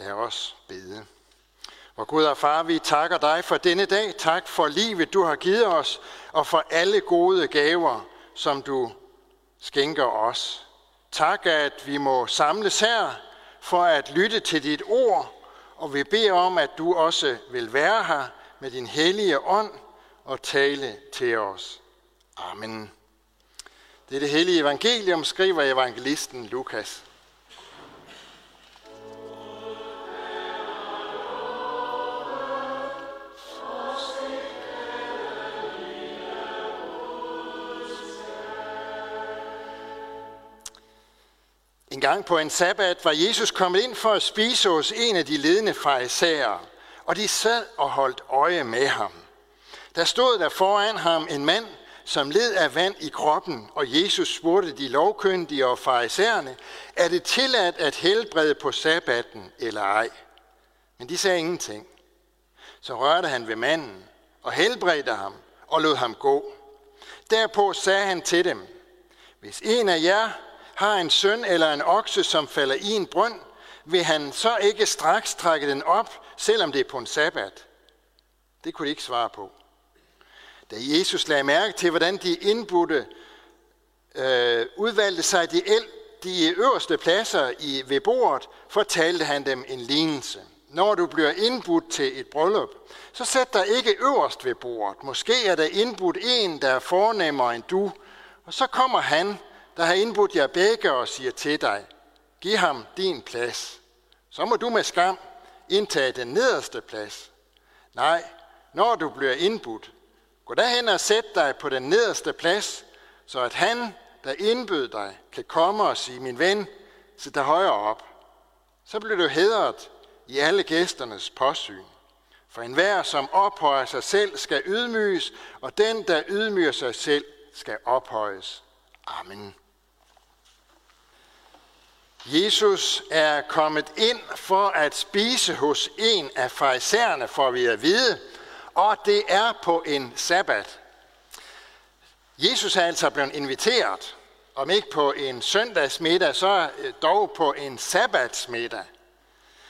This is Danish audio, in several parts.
Lad os bede. Og Gud og far, vi takker dig for denne dag. Tak for livet, du har givet os, og for alle gode gaver, som du skænker os. Tak, at vi må samles her for at lytte til dit ord, og vi beder om, at du også vil være her med din hellige ånd og tale til os. Amen. Det er det hellige evangelium, skriver evangelisten Lukas. En gang på en sabbat var Jesus kommet ind for at spise hos en af de ledende farisæere, og de sad og holdt øje med ham. Der stod der foran ham en mand, som led af vand i kroppen, og Jesus spurgte de lovkyndige og farisæerne, er det tilladt at helbrede på sabbatten eller ej? Men de sagde ingenting. Så rørte han ved manden og helbredte ham og lod ham gå. Derpå sagde han til dem, hvis en af jer har en søn eller en okse, som falder i en brønd, vil han så ikke straks trække den op, selvom det er på en sabbat? Det kunne de ikke svare på. Da Jesus lagde mærke til, hvordan de indbudte øh, udvalgte sig de, el, de øverste pladser i, ved bordet, fortalte han dem en lignelse. Når du bliver indbudt til et bryllup, så sæt dig ikke øverst ved bordet. Måske er der indbudt en, der er fornemmere end du, og så kommer han, der har indbudt jer begge og siger til dig, giv ham din plads. Så må du med skam indtage den nederste plads. Nej, når du bliver indbudt, gå derhen og sæt dig på den nederste plads, så at han, der indbød dig, kan komme og sige, min ven, sæt dig højere op. Så bliver du hedret i alle gæsternes påsyn. For enhver, som ophøjer sig selv, skal ydmyges, og den, der ydmyger sig selv, skal ophøjes. Amen. Jesus er kommet ind for at spise hos en af farisæerne, får vi at vide, og det er på en sabbat. Jesus er altså blevet inviteret, om ikke på en søndagsmiddag, så øh, dog på en sabbatsmiddag.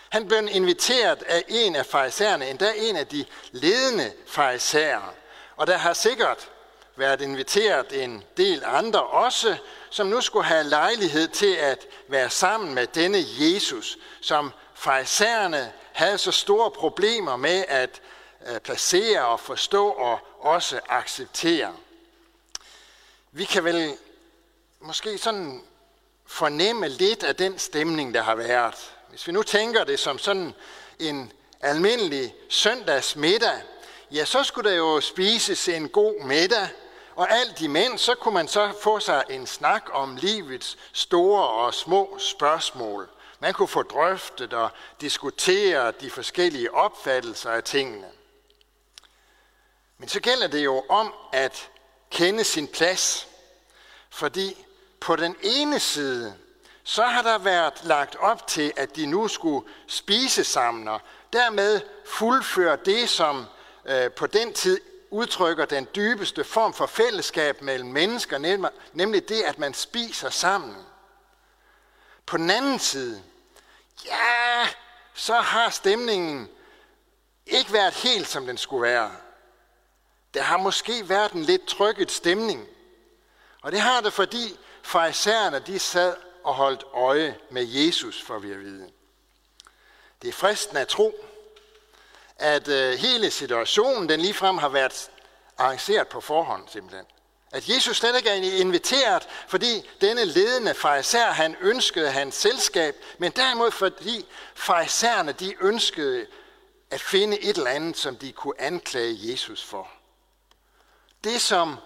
Han blev inviteret af en af farisæerne, endda en af de ledende farisæer. Og der har sikkert været inviteret en del andre også, som nu skulle have lejlighed til at være sammen med denne Jesus, som farisæerne havde så store problemer med at øh, placere og forstå og også acceptere. Vi kan vel måske sådan fornemme lidt af den stemning, der har været. Hvis vi nu tænker det som sådan en almindelig søndagsmiddag, ja, så skulle der jo spises en god middag, og alt imens, så kunne man så få sig en snak om livets store og små spørgsmål. Man kunne få drøftet og diskutere de forskellige opfattelser af tingene. Men så gælder det jo om at kende sin plads. Fordi på den ene side, så har der været lagt op til, at de nu skulle spise sammen og dermed fuldføre det, som øh, på den tid udtrykker den dybeste form for fællesskab mellem mennesker, nemlig det, at man spiser sammen. På den anden side, ja, så har stemningen ikke været helt, som den skulle være. Der har måske været en lidt trykket stemning. Og det har det, fordi farisæerne de sad og holdt øje med Jesus, for vi at vide. Det er fristende at tro, at øh, hele situationen, den ligefrem har været arrangeret på forhånd simpelthen. At Jesus slet ikke er inviteret, fordi denne ledende fariser, han ønskede hans selskab, men derimod fordi farisæerne, de ønskede at finde et eller andet, som de kunne anklage Jesus for. Det, som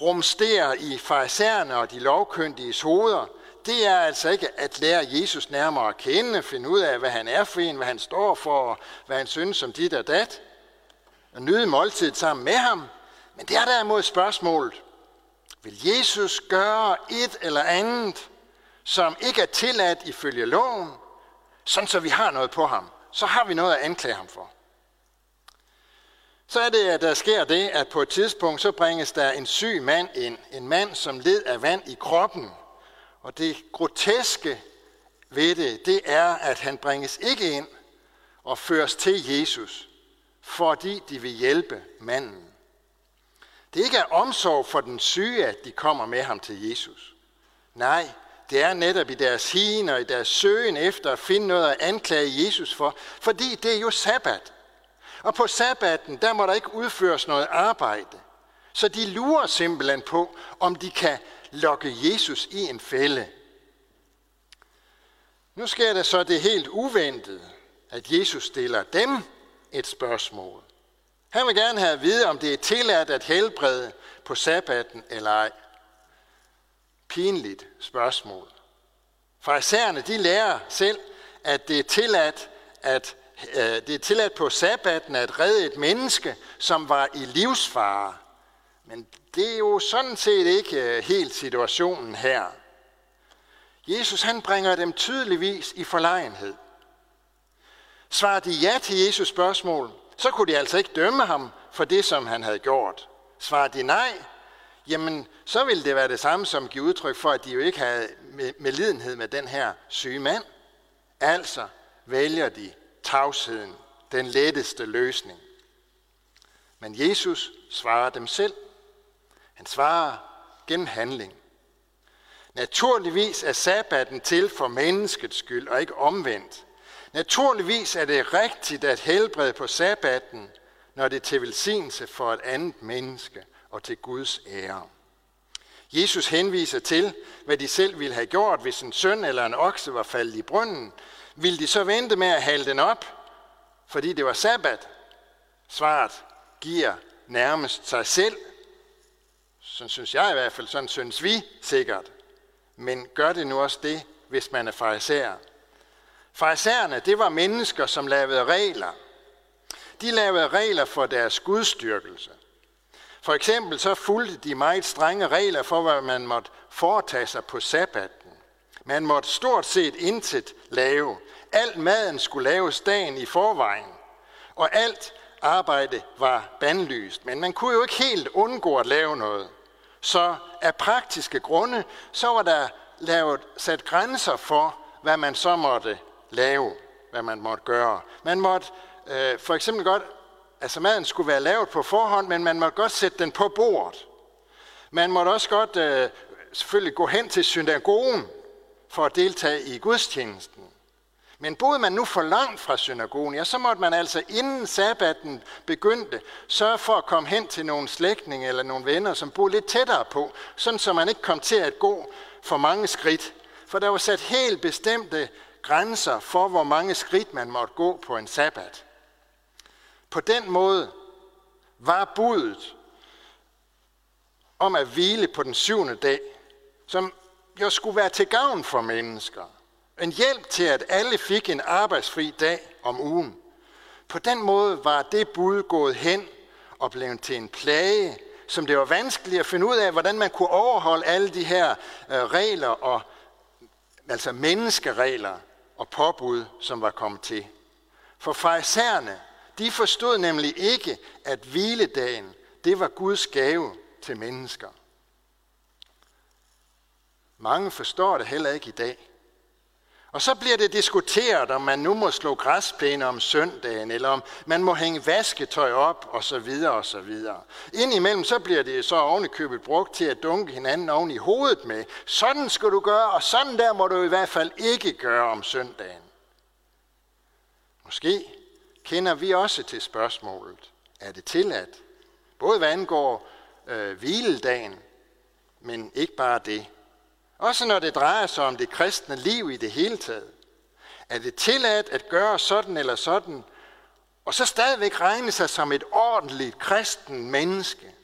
rumsterer i farisæerne og de lovkyndiges hoveder, det er altså ikke at lære Jesus nærmere at kende, finde ud af, hvad han er for en, hvad han står for, hvad han synes som dit og dat, og nyde måltidet sammen med ham. Men det er derimod spørgsmålet, vil Jesus gøre et eller andet, som ikke er tilladt ifølge loven, sådan så vi har noget på ham. Så har vi noget at anklage ham for. Så er det, at der sker det, at på et tidspunkt så bringes der en syg mand ind. En mand, som led af vand i kroppen. Og det groteske ved det, det er, at han bringes ikke ind og føres til Jesus, fordi de vil hjælpe manden. Det er ikke omsorg for den syge, at de kommer med ham til Jesus. Nej, det er netop i deres hien og i deres søgen efter at finde noget at anklage Jesus for, fordi det er jo sabbat. Og på sabbaten, der må der ikke udføres noget arbejde. Så de lurer simpelthen på, om de kan lokke Jesus i en fælde. Nu sker der så det helt uventede, at Jesus stiller dem et spørgsmål. Han vil gerne have at vide, om det er tilladt at helbrede på sabbaten eller ej. Pinligt spørgsmål. Farisæerne, de lærer selv, at det er tilladt at øh, det er tilladt på sabbaten at redde et menneske, som var i livsfare. Men det er jo sådan set ikke øh, helt situationen her. Jesus han bringer dem tydeligvis i forlegenhed. Svarer de ja til Jesus spørgsmål, så kunne de altså ikke dømme ham for det, som han havde gjort. Svarer de nej, jamen så ville det være det samme som give udtryk for, at de jo ikke havde medlidenhed med den her syge mand. Altså vælger de tavsheden, den letteste løsning. Men Jesus svarer dem selv. Han svarer gennem handling. Naturligvis er sabbaten til for menneskets skyld og ikke omvendt. Naturligvis er det rigtigt at helbrede på sabbaten, når det er til velsignelse for et andet menneske og til Guds ære. Jesus henviser til, hvad de selv ville have gjort, hvis en søn eller en okse var faldet i brønden. Vil de så vente med at hale den op, fordi det var sabbat? Svaret giver nærmest sig selv. Sådan synes jeg i hvert fald, sådan synes vi sikkert. Men gør det nu også det, hvis man er farisæer. Farisæerne, det var mennesker, som lavede regler. De lavede regler for deres gudstyrkelse. For eksempel så fulgte de meget strenge regler for, hvad man måtte foretage sig på sabbaten. Man måtte stort set intet lave. Alt maden skulle laves dagen i forvejen. Og alt arbejde var bandlyst. Men man kunne jo ikke helt undgå at lave noget. Så af praktiske grunde, så var der lavet, sat grænser for, hvad man så måtte lave, hvad man måtte gøre. Man måtte øh, for eksempel godt, altså maden skulle være lavet på forhånd, men man måtte godt sætte den på bordet. Man måtte også godt øh, selvfølgelig gå hen til synagogen for at deltage i gudstjenesten. Men boede man nu for langt fra synagogen, ja, så måtte man altså inden sabbaten begyndte sørge for at komme hen til nogle slægtninge eller nogle venner, som boede lidt tættere på, sådan så man ikke kom til at gå for mange skridt. For der var sat helt bestemte grænser for, hvor mange skridt man måtte gå på en sabbat. På den måde var budet om at hvile på den syvende dag, som jo skulle være til gavn for mennesker. En hjælp til, at alle fik en arbejdsfri dag om ugen. På den måde var det bud gået hen og blevet til en plage, som det var vanskeligt at finde ud af, hvordan man kunne overholde alle de her øh, regler og altså menneskeregler og påbud, som var kommet til. For farisæerne, de forstod nemlig ikke, at hviledagen, det var Guds gave til mennesker. Mange forstår det heller ikke i dag. Og så bliver det diskuteret, om man nu må slå græsplæne om søndagen, eller om man må hænge vasketøj op, og så videre, og så videre. Indimellem så bliver det så ovenikøbet brugt til at dunke hinanden oven i hovedet med. Sådan skal du gøre, og sådan der må du i hvert fald ikke gøre om søndagen. Måske kender vi også til spørgsmålet. Er det tilladt? Både hvad angår øh, hviledagen, men ikke bare det. Også når det drejer sig om det kristne liv i det hele taget. Er det tilladt at gøre sådan eller sådan, og så stadigvæk regne sig som et ordentligt kristen menneske?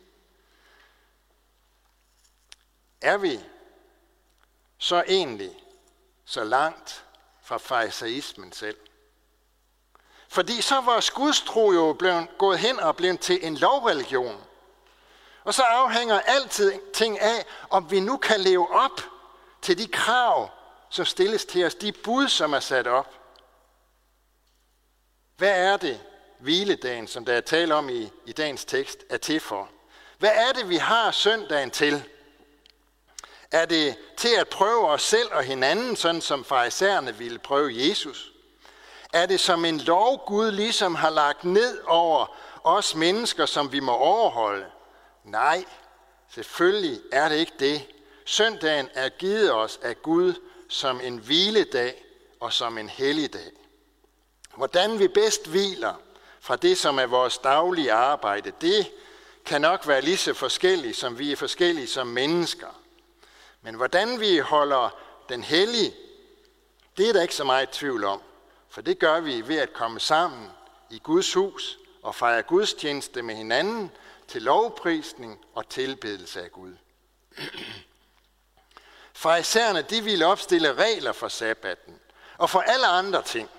Er vi så egentlig så langt fra farisaismen selv? Fordi så var vores gudstro jo blevet gået hen og blevet til en lovreligion. Og så afhænger altid ting af, om vi nu kan leve op til de krav, som stilles til os, de bud, som er sat op. Hvad er det, hviledagen, som der er tale om i, i dagens tekst, er til for? Hvad er det, vi har søndagen til? Er det til at prøve os selv og hinanden, sådan som farisæerne ville prøve Jesus? Er det som en lov, Gud ligesom har lagt ned over os mennesker, som vi må overholde? Nej, selvfølgelig er det ikke det. Søndagen er givet os af Gud som en hviledag og som en helligdag. Hvordan vi bedst hviler fra det, som er vores daglige arbejde, det kan nok være lige så forskelligt, som vi er forskellige som mennesker. Men hvordan vi holder den hellige, det er der ikke så meget tvivl om. For det gør vi ved at komme sammen i Guds hus og fejre gudstjeneste med hinanden til lovprisning og tilbedelse af Gud. Farisæerne, de ville opstille regler for sabbatten og for alle andre ting.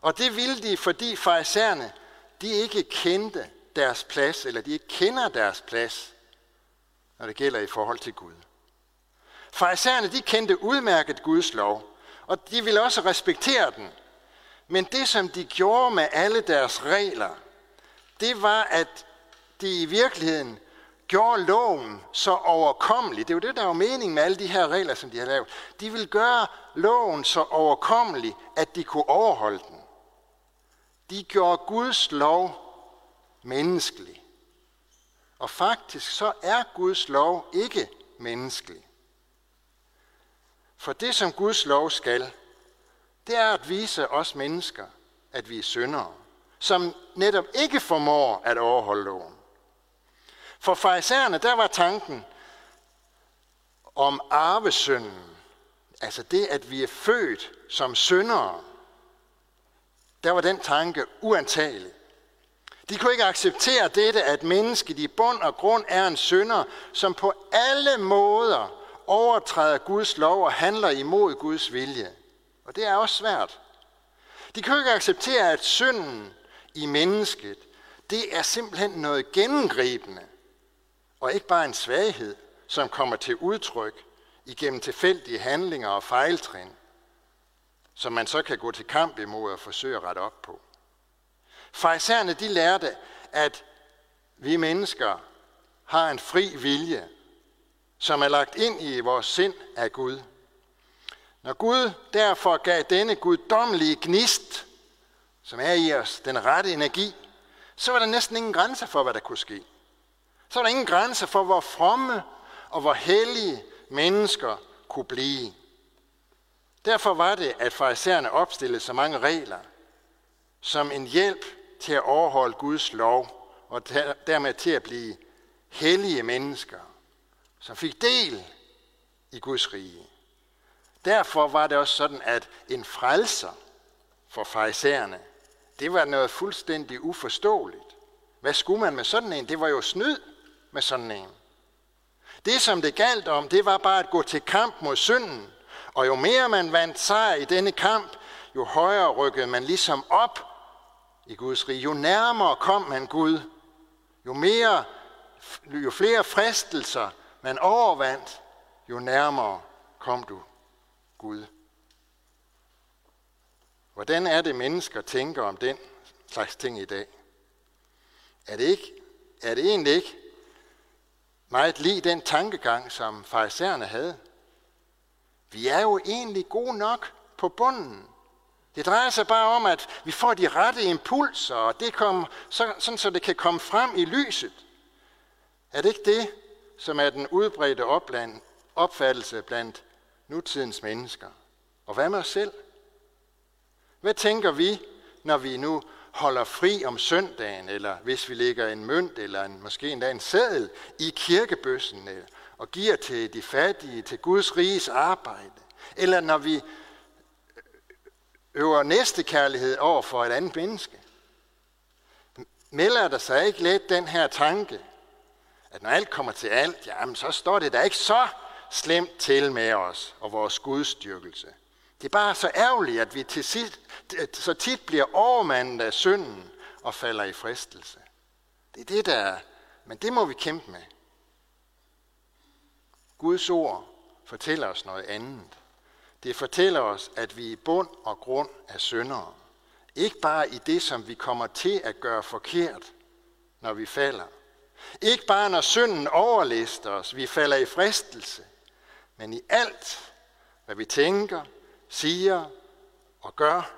Og det ville de, fordi farisæerne, de ikke kendte deres plads, eller de ikke kender deres plads, når det gælder i forhold til Gud. Farisæerne, de kendte udmærket Guds lov, og de ville også respektere den. Men det, som de gjorde med alle deres regler, det var, at de i virkeligheden gjorde loven så overkommelig. Det er jo det, der jo meningen med alle de her regler, som de har lavet. De vil gøre loven så overkommelig, at de kunne overholde den. De gjorde Guds lov menneskelig. Og faktisk så er Guds lov ikke menneskelig. For det, som Guds lov skal, det er at vise os mennesker, at vi er syndere, som netop ikke formår at overholde loven. For farisæerne, der var tanken om arvesynden, altså det, at vi er født som syndere, der var den tanke uantagelig. De kunne ikke acceptere dette, at mennesket i bund og grund er en synder, som på alle måder overtræder Guds lov og handler imod Guds vilje. Og det er også svært. De kan ikke acceptere, at synden i mennesket, det er simpelthen noget gennemgribende, og ikke bare en svaghed, som kommer til udtryk igennem tilfældige handlinger og fejltrin, som man så kan gå til kamp imod og forsøge at rette op på. Farisæerne de lærte, at vi mennesker har en fri vilje, som er lagt ind i vores sind af Gud. Når Gud derfor gav denne guddommelige gnist, som er i os, den rette energi, så var der næsten ingen grænser for, hvad der kunne ske. Så var der ingen grænse for, hvor fromme og hvor hellige mennesker kunne blive. Derfor var det, at farisæerne opstillede så mange regler, som en hjælp til at overholde Guds lov, og dermed til at blive hellige mennesker, som fik del i Guds rige. Derfor var det også sådan, at en frelser for farisæerne, det var noget fuldstændig uforståeligt. Hvad skulle man med sådan en? Det var jo snyd med sådan en. Det, som det galt om, det var bare at gå til kamp mod synden. Og jo mere man vandt sejr i denne kamp, jo højere rykkede man ligesom op i Guds rige. Jo nærmere kom man Gud, jo, mere, jo flere fristelser man overvandt, jo nærmere kom du Gud. Hvordan er det, mennesker tænker om den slags ting i dag? Er det, ikke, er det egentlig ikke meget lige den tankegang, som farisæerne havde? Vi er jo egentlig gode nok på bunden. Det drejer sig bare om, at vi får de rette impulser, og det kom, så, sådan så det kan komme frem i lyset. Er det ikke det, som er den udbredte opland, opfattelse blandt nutidens mennesker? Og hvad med os selv? Hvad tænker vi, når vi nu holder fri om søndagen, eller hvis vi lægger en mønt, eller en, måske endda en sædel i kirkebøssen, og giver til de fattige, til Guds riges arbejde? Eller når vi øver næstekærlighed over for et andet menneske? Melder der sig ikke let den her tanke, at når alt kommer til alt, jamen så står det da ikke så slemt til med os og vores gudstyrkelse. Det er bare så ærgerligt, at vi til sidst, så tit bliver overmandet af synden og falder i fristelse. Det er det, der er. Men det må vi kæmpe med. Guds ord fortæller os noget andet. Det fortæller os, at vi i bund og grund er syndere. Ikke bare i det, som vi kommer til at gøre forkert, når vi falder. Ikke bare når synden overlister os, vi falder i fristelse, men i alt, hvad vi tænker, siger og gør,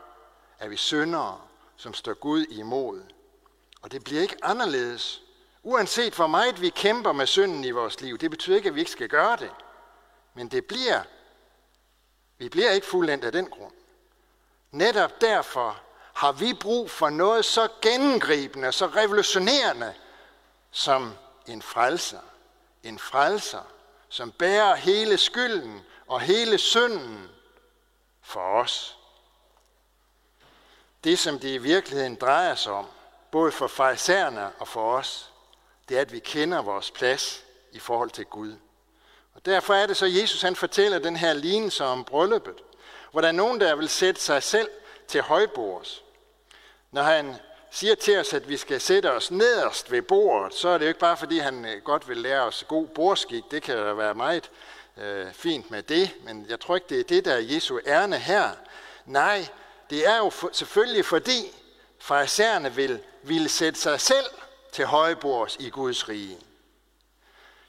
er vi syndere, som står Gud imod. Og det bliver ikke anderledes. Uanset hvor meget vi kæmper med synden i vores liv, det betyder ikke, at vi ikke skal gøre det. Men det bliver, vi bliver ikke fuldendt af den grund. Netop derfor har vi brug for noget så gennemgribende, så revolutionerende som en frelser. En frelser, som bærer hele skylden og hele synden for os. Det, som det i virkeligheden drejer sig om, både for farisæerne og for os, det er, at vi kender vores plads i forhold til Gud. Og derfor er det så, at Jesus han fortæller den her lignelse om brylluppet, hvor der er nogen, der vil sætte sig selv til højbords. Når han siger til os, at vi skal sætte os nederst ved bordet, så er det jo ikke bare, fordi han øh, godt vil lære os god bordskik. Det kan der være meget øh, fint med det, men jeg tror ikke, det er det, der er Jesu ærne her. Nej, det er jo for, selvfølgelig fordi farisæerne vil, ville sætte sig selv til højbords i Guds rige.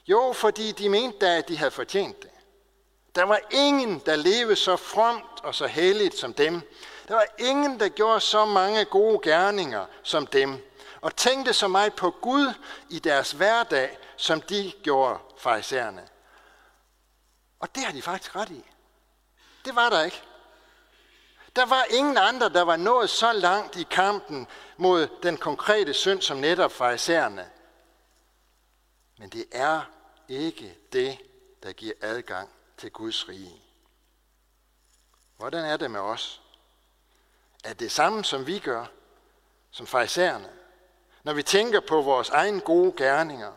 Jo, fordi de mente at de havde fortjent det. Der var ingen, der levede så fromt og så helligt som dem. Der var ingen, der gjorde så mange gode gerninger som dem. Og tænkte så meget på Gud i deres hverdag, som de gjorde farisæerne. Og det har de faktisk ret i. Det var der ikke. Der var ingen andre, der var nået så langt i kampen mod den konkrete synd som netop farisæerne. Men det er ikke det, der giver adgang til Guds rige. Hvordan er det med os? Er det samme, som vi gør, som farisæerne? Når vi tænker på vores egen gode gerninger,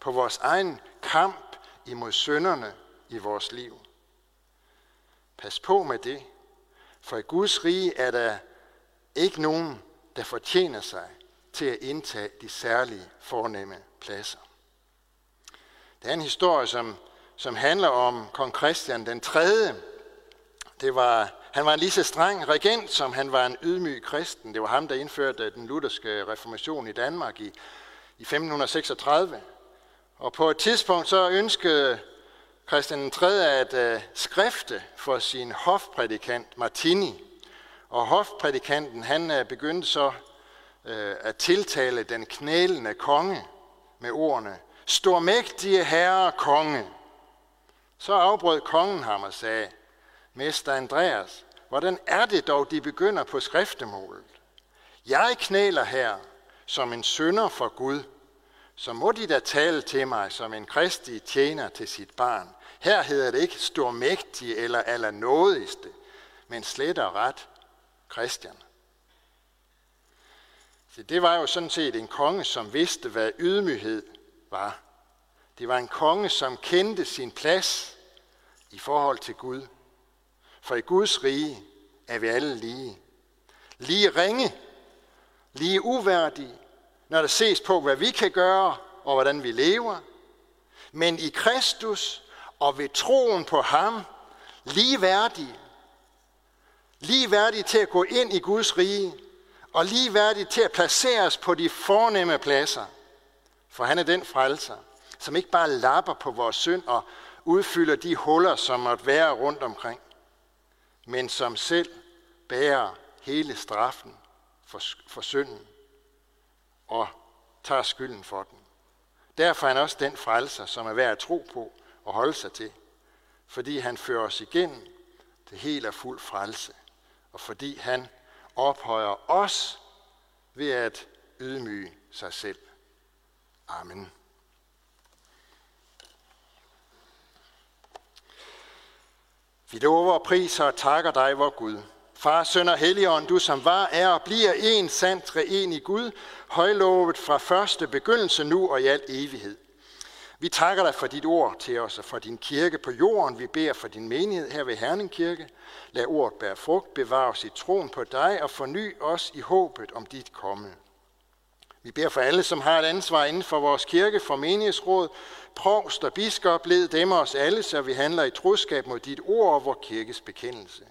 på vores egen kamp imod synderne i vores liv. Pas på med det, for i Guds rige er der ikke nogen, der fortjener sig til at indtage de særlige fornemme pladser. Der er en historie, som, som handler om kong Christian den 3. Det var, han var en lige så streng regent, som han var en ydmyg kristen. Det var ham, der indførte øh, den lutherske reformation i Danmark i, i 1536. Og på et tidspunkt så ønskede Christian 3. at øh, skrifte for sin hofprædikant Martini. Og hofprædikanten han øh, begyndte så øh, at tiltale den knælende konge med ordene, Stormægtige herre konge. Så afbrød kongen ham og sagde, Mester Andreas, hvordan er det dog, de begynder på skriftemålet? Jeg knæler her som en sønder for Gud, så må de da tale til mig som en kristig tjener til sit barn. Her hedder det ikke stormægtig eller allernådigste, men slet og ret Christian. Så det var jo sådan set en konge, som vidste, hvad ydmyghed var. Det var en konge, som kendte sin plads i forhold til Gud. For i Guds rige er vi alle lige. Lige ringe, lige uværdige, når der ses på, hvad vi kan gøre og hvordan vi lever. Men i Kristus og ved troen på ham, lige værdige. Lige værdige til at gå ind i Guds rige, og lige værdige til at placeres på de fornemme pladser. For han er den frelser, som ikke bare lapper på vores synd og udfylder de huller, som måtte være rundt omkring, men som selv bærer hele straffen for, for synden og tager skylden for den. Derfor er han også den frelser, som er værd at tro på og holde sig til, fordi han fører os igennem det helt og fuld frelse, og fordi han ophøjer os ved at ydmyge sig selv. Amen. Vi lover og priser og takker dig, vor Gud. Far, søn og helligånd, du som var, er og bliver en sand treenig Gud, højlovet fra første begyndelse nu og i al evighed. Vi takker dig for dit ord til os og for din kirke på jorden. Vi beder for din menighed her ved Herning Kirke. Lad ordet bære frugt, bevare os i troen på dig og forny os i håbet om dit komme. Vi beder for alle, som har et ansvar inden for vores kirke, for menighedsråd, provst og biskop, led dem os alle, så vi handler i troskab mod dit ord og vor kirkes bekendelse.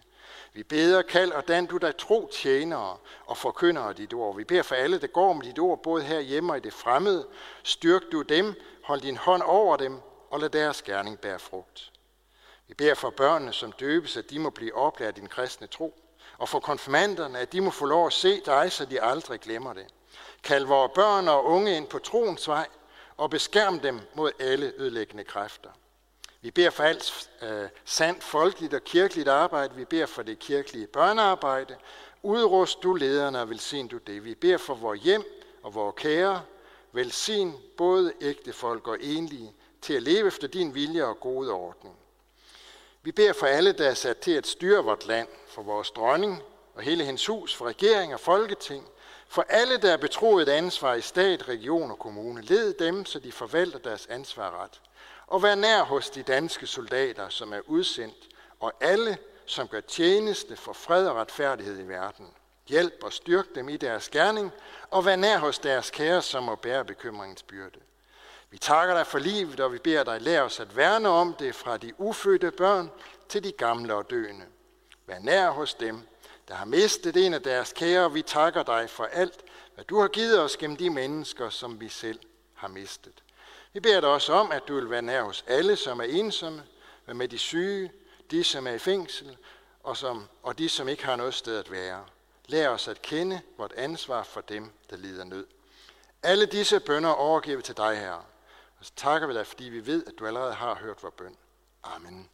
Vi beder, kald og dan du dig tro tjenere og forkyndere dit ord. Vi beder for alle, der går med dit ord, både her hjemme og i det fremmede. Styrk du dem, hold din hånd over dem, og lad deres gerning bære frugt. Vi beder for børnene, som døbes, at de må blive oplært din kristne tro. Og for konfirmanderne, at de må få lov at se dig, så de aldrig glemmer det. Kald vores børn og unge ind på troens vej, og beskærm dem mod alle ødelæggende kræfter. Vi beder for alt øh, sandt folkeligt og kirkeligt arbejde. Vi beder for det kirkelige børnearbejde. Udrust du lederne og velsign du det. Vi beder for vores hjem og vores kære. Velsign både ægte folk og enlige til at leve efter din vilje og gode ordning. Vi beder for alle, der er sat til at styre vort land, for vores dronning og hele hendes hus, for regering og folketing, for alle, der er betroet ansvar i stat, region og kommune. Led dem, så de forvalter deres ansvar ret. Og vær nær hos de danske soldater, som er udsendt, og alle, som gør tjeneste for fred og retfærdighed i verden. Hjælp og styrk dem i deres gerning, og vær nær hos deres kære, som må bære bekymringens byrde. Vi takker dig for livet, og vi beder dig, lære os at værne om det fra de ufødte børn til de gamle og døende. Vær nær hos dem, der har mistet en af deres kære, og vi takker dig for alt, hvad du har givet os gennem de mennesker, som vi selv har mistet. Vi beder dig også om, at du vil være nær hos alle, som er ensomme, være med de syge, de, som er i fængsel, og, som, og de, som ikke har noget sted at være. Lær os at kende vort ansvar for dem, der lider nød. Alle disse bønder overgiver til dig, Herre. Og så takker vi dig, fordi vi ved, at du allerede har hørt vores bøn. Amen.